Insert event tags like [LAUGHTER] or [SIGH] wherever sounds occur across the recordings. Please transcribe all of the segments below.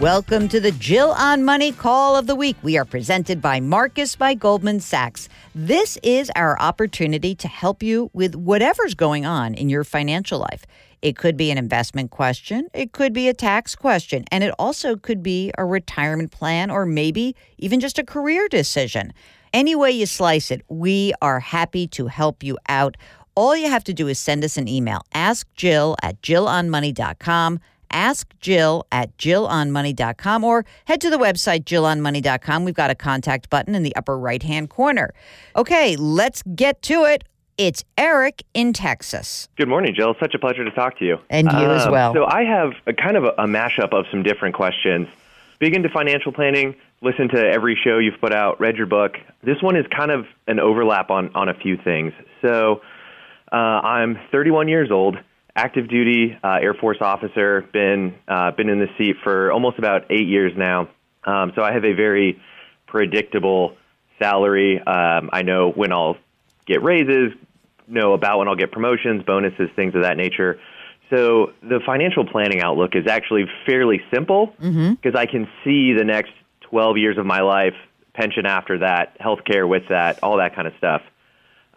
Welcome to the Jill on Money Call of the Week. We are presented by Marcus by Goldman Sachs. This is our opportunity to help you with whatever's going on in your financial life. It could be an investment question, it could be a tax question, and it also could be a retirement plan or maybe even just a career decision. Any way you slice it, we are happy to help you out. All you have to do is send us an email. Ask Jill at jillonmoney.com ask Jill at jillonmoney.com or head to the website jillonmoney.com. We've got a contact button in the upper right hand corner. Okay, let's get to it. It's Eric in Texas. Good morning, Jill. Such a pleasure to talk to you. And you um, as well. So, I have a kind of a, a mashup of some different questions. Big into financial planning, listen to every show you've put out, read your book. This one is kind of an overlap on, on a few things. So, uh, I'm 31 years old active duty uh, Air Force officer. Been uh, been in the seat for almost about eight years now. Um, so I have a very predictable salary. Um, I know when I'll get raises, know about when I'll get promotions, bonuses, things of that nature. So the financial planning outlook is actually fairly simple because mm-hmm. I can see the next 12 years of my life, pension after that, healthcare with that, all that kind of stuff.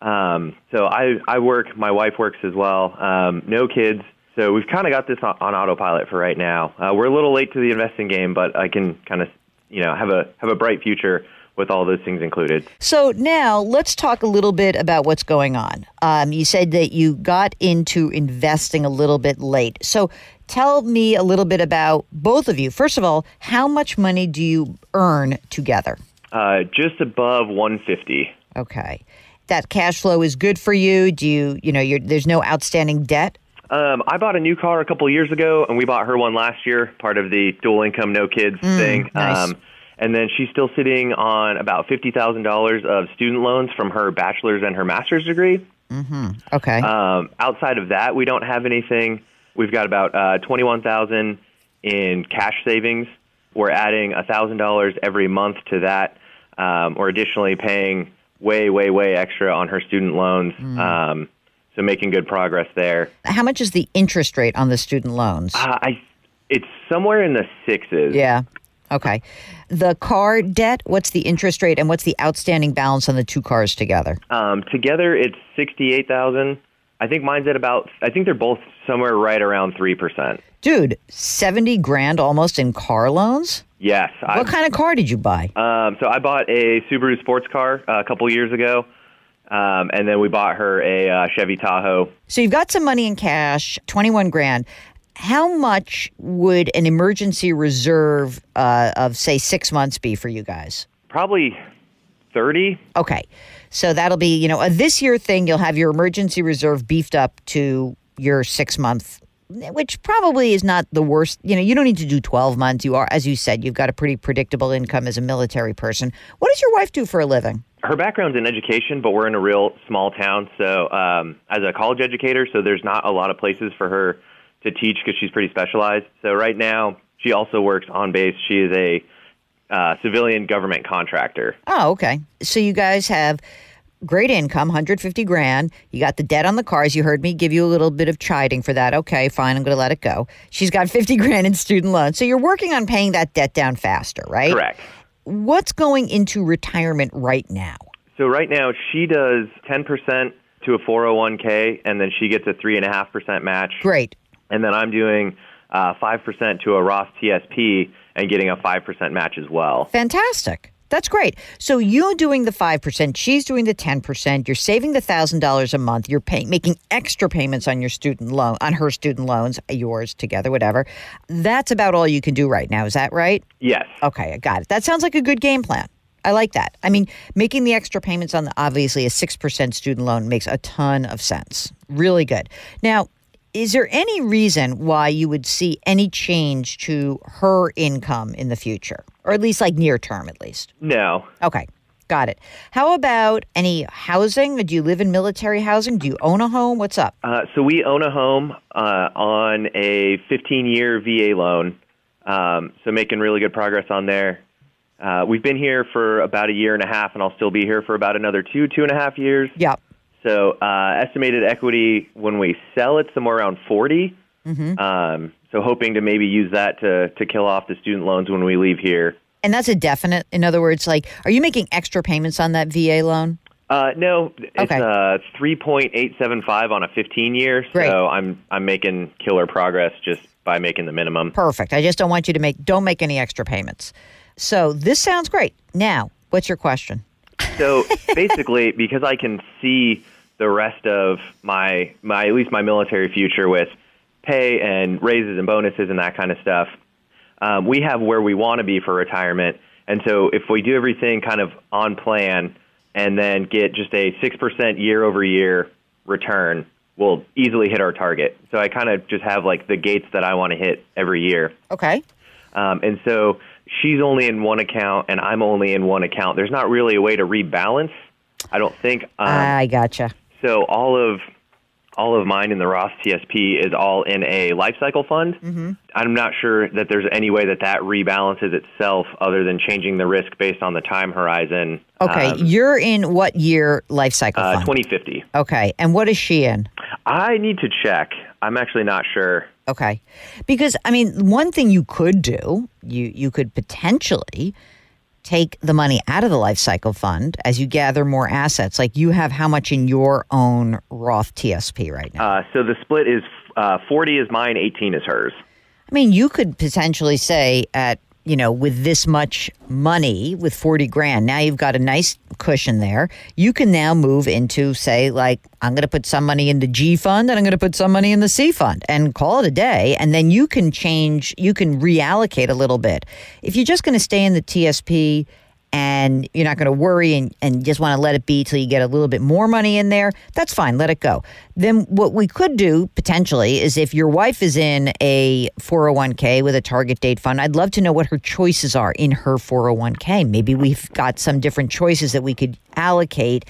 Um, so I, I work, my wife works as well. Um, no kids. So we've kind of got this on, on autopilot for right now. Uh, we're a little late to the investing game, but I can kind of, you know, have a have a bright future with all those things included. So now let's talk a little bit about what's going on. Um, you said that you got into investing a little bit late. So tell me a little bit about both of you. First of all, how much money do you earn together? Uh, just above 150. Okay that cash flow is good for you? Do you, you know, there's no outstanding debt? Um, I bought a new car a couple years ago, and we bought her one last year, part of the dual income, no kids mm, thing. Nice. Um, and then she's still sitting on about fifty thousand dollars of student loans from her bachelor's and her master's degree. Mm-hmm. Okay. Um, outside of that, we don't have anything. We've got about uh, twenty-one thousand in cash savings. We're adding a thousand dollars every month to that, um, or additionally paying way, way, way extra on her student loans. Mm. Um, so making good progress there. How much is the interest rate on the student loans? Uh, I, it's somewhere in the sixes. Yeah. Okay. The car debt, what's the interest rate and what's the outstanding balance on the two cars together? Um, together, it's sixty-eight thousand. I think mine's at about. I think they're both somewhere right around three percent. Dude, seventy grand almost in car loans. Yes. What I, kind of car did you buy? Um, so I bought a Subaru sports car uh, a couple years ago. Um, and then we bought her a uh, Chevy Tahoe. So you've got some money in cash, 21 grand. How much would an emergency reserve uh, of, say, six months be for you guys? Probably 30. Okay. So that'll be, you know, a this year thing. You'll have your emergency reserve beefed up to your six month which probably is not the worst. You know, you don't need to do 12 months. You are, as you said, you've got a pretty predictable income as a military person. What does your wife do for a living? Her background's in education, but we're in a real small town. So, um, as a college educator, so there's not a lot of places for her to teach because she's pretty specialized. So, right now, she also works on base. She is a uh, civilian government contractor. Oh, okay. So, you guys have great income, 150 grand. You got the debt on the cars. You heard me give you a little bit of chiding for that. Okay, fine. I'm going to let it go. She's got [LAUGHS] 50 grand in student loans. So you're working on paying that debt down faster, right? Correct. What's going into retirement right now? So right now she does 10% to a 401k, and then she gets a 3.5% match. Great. And then I'm doing uh, 5% to a Roth TSP and getting a 5% match as well. Fantastic. That's great. So you're doing the 5%, she's doing the 10%, you're saving the $1,000 a month, you're paying making extra payments on your student loan on her student loans, yours together whatever. That's about all you can do right now, is that right? Yes. Okay, I got it. That sounds like a good game plan. I like that. I mean, making the extra payments on the obviously a 6% student loan makes a ton of sense. Really good. Now, is there any reason why you would see any change to her income in the future, or at least like near term, at least? No. Okay. Got it. How about any housing? Do you live in military housing? Do you own a home? What's up? Uh, so we own a home uh, on a 15-year VA loan. Um, so making really good progress on there. Uh, we've been here for about a year and a half, and I'll still be here for about another two, two and a half years. Yep. So uh, estimated equity when we sell it somewhere around 40. Mm-hmm. Um, So hoping to maybe use that to to kill off the student loans when we leave here. And that's a definite. In other words, like, are you making extra payments on that VA loan? Uh, no, it's Okay. uh, three point eight seven five on a fifteen year. Great. So I'm I'm making killer progress just by making the minimum. Perfect. I just don't want you to make don't make any extra payments. So this sounds great. Now, what's your question? So [LAUGHS] basically, because I can see the rest of my my at least my military future with pay and raises and bonuses and that kind of stuff, um, we have where we want to be for retirement. And so if we do everything kind of on plan and then get just a six percent year over year return, we'll easily hit our target. So I kind of just have like the gates that I want to hit every year. Okay. Um, and so she's only in one account and I'm only in one account. There's not really a way to rebalance. I don't think. Um, I gotcha. So all of all of mine in the Roth TSP is all in a life cycle fund. Mm-hmm. I'm not sure that there's any way that that rebalances itself other than changing the risk based on the time horizon. Okay, Um, you're in what year life cycle uh, fund? 2050. Okay, and what is she in? I need to check. I'm actually not sure. Okay, because I mean, one thing you could do, you you could potentially take the money out of the life cycle fund as you gather more assets. Like you have how much in your own Roth TSP right now? Uh, so the split is uh, 40 is mine, 18 is hers. I mean, you could potentially say at you know with this much money with 40 grand now you've got a nice cushion there. You can now move into say like i'm going to put some money in the g fund and i'm going to put some money in the c fund and call it a day and then you can change you can reallocate a little bit. If you're just going to stay in the tsp and you're not going to worry and, and just want to let it be till you get a little bit more money in there, that's fine. Let it go. Then what we could do potentially is if your wife is in a 401k with a target date fund, I'd love to know what her choices are in her 401k. Maybe we've got some different choices that we could allocate.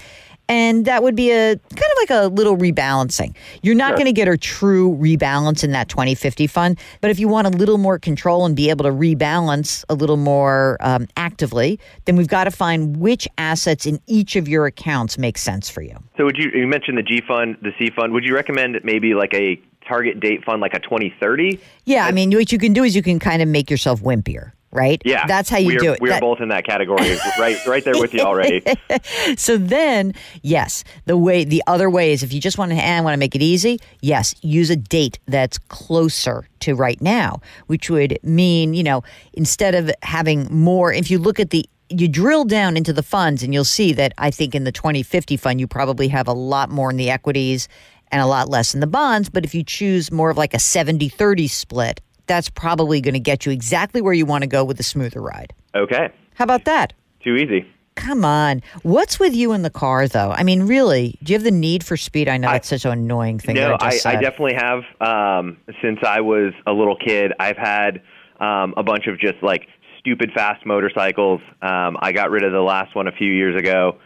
And that would be a kind of like a little rebalancing. You're not Sure. going to get a true rebalance in that 2050 fund, but if you want a little more control and be able to rebalance a little more um, actively, then we've got to find which assets in each of your accounts make sense for you. So would you you mentioned the G fund, the C fund? Would you recommend maybe like a target date fund, like a 2030? Yeah, I mean, what you can do is you can kind of make yourself wimpier, right? Yeah, that's how you are, do it. We are That- both in that category, right? Right there with you already. [LAUGHS] so then, yes, the way the other way is if you just want to and eh, want to make it easy, yes, use a date that's closer to right now, which would mean, you know, instead of having more if you look at the you drill down into the funds and you'll see that I think in the 2050 fund you probably have a lot more in the equities and a lot less in the bonds, but if you choose more of like a 70-30 split, that's probably going to get you exactly where you want to go with a smoother ride. Okay, How about that? too easy. Come on. What's with you in the car, though? I mean, really, do you have the need for speed? I know I- that's such an annoying thing. No, I, I, I definitely have. Um, since I was a little kid, I've had um, a bunch of just like stupid fast motorcycles. Um, I got rid of the last one a few years ago.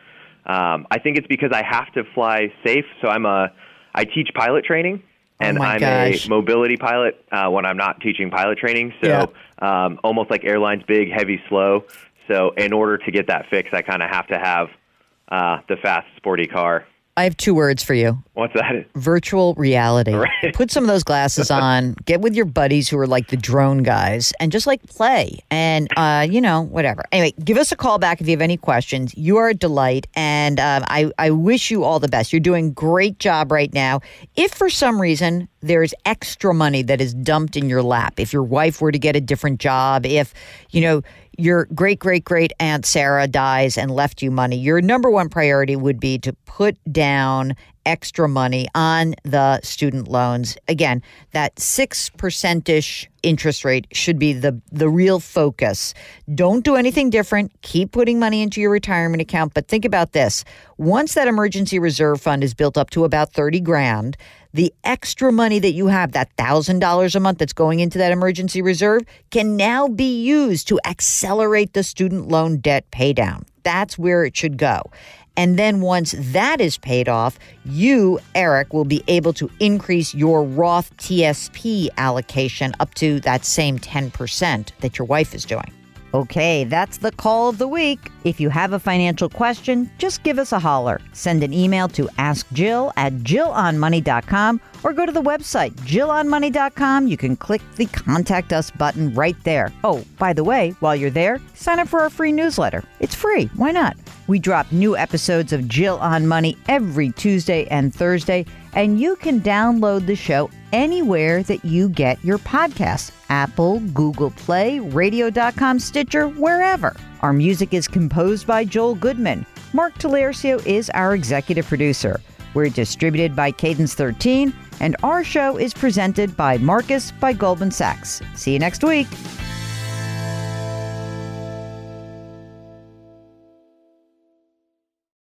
Um, I think it's because I have to fly safe. So I'm a I teach pilot training, and Oh I'm gosh. a mobility pilot uh, when I'm not teaching pilot training. So um, almost like airlines, big, heavy, slow. So in order to get that fix, I kind of have to have uh, the fast, sporty car. I have two words for you What's that? virtual reality. Right. [LAUGHS] Put some of those glasses on, get with your buddies who are like the drone guys, and just like play. And, uh, you know, whatever. Anyway, give us a call back if you have any questions. You are a delight, and um, I, I wish you all the best. You're doing great job right now. If for some reason there's extra money that is dumped in your lap, if your wife were to get a different job, if, you know, your great great great aunt Sarah dies and left you money, your number one priority would be to put down extra money on the student loans. Again, that six percent ish interest rate should be the the real focus. Don't do anything different. Keep putting money into your retirement account. But think about this. Once that emergency reserve fund is built up to about 30 grand, the extra money that you have, that $1,000 a month that's going into that emergency reserve, can now be used to accelerate the student loan debt paydown. That's where it should go. And then once that is paid off, you, Eric, will be able to increase your Roth TSP allocation up to that same 10% that your wife is doing. Okay, that's the call of the week. If you have a financial question, just give us a holler. Send an email to askjill at jillonmoney.com or go to the website jillonmoney.com. You can click the contact us button right there. Oh, by the way, while you're there, sign up for our free newsletter. It's free. Why not? We drop new episodes of Jill on Money every Tuesday and Thursday, and you can download the show anywhere that you get your podcasts Apple, Google Play, radio.com, Stitcher, wherever. Our music is composed by Joel Goodman. Mark Talercio is our executive producer. We're distributed by Cadence 13, and our show is presented by Marcus by Goldman Sachs. See you next week.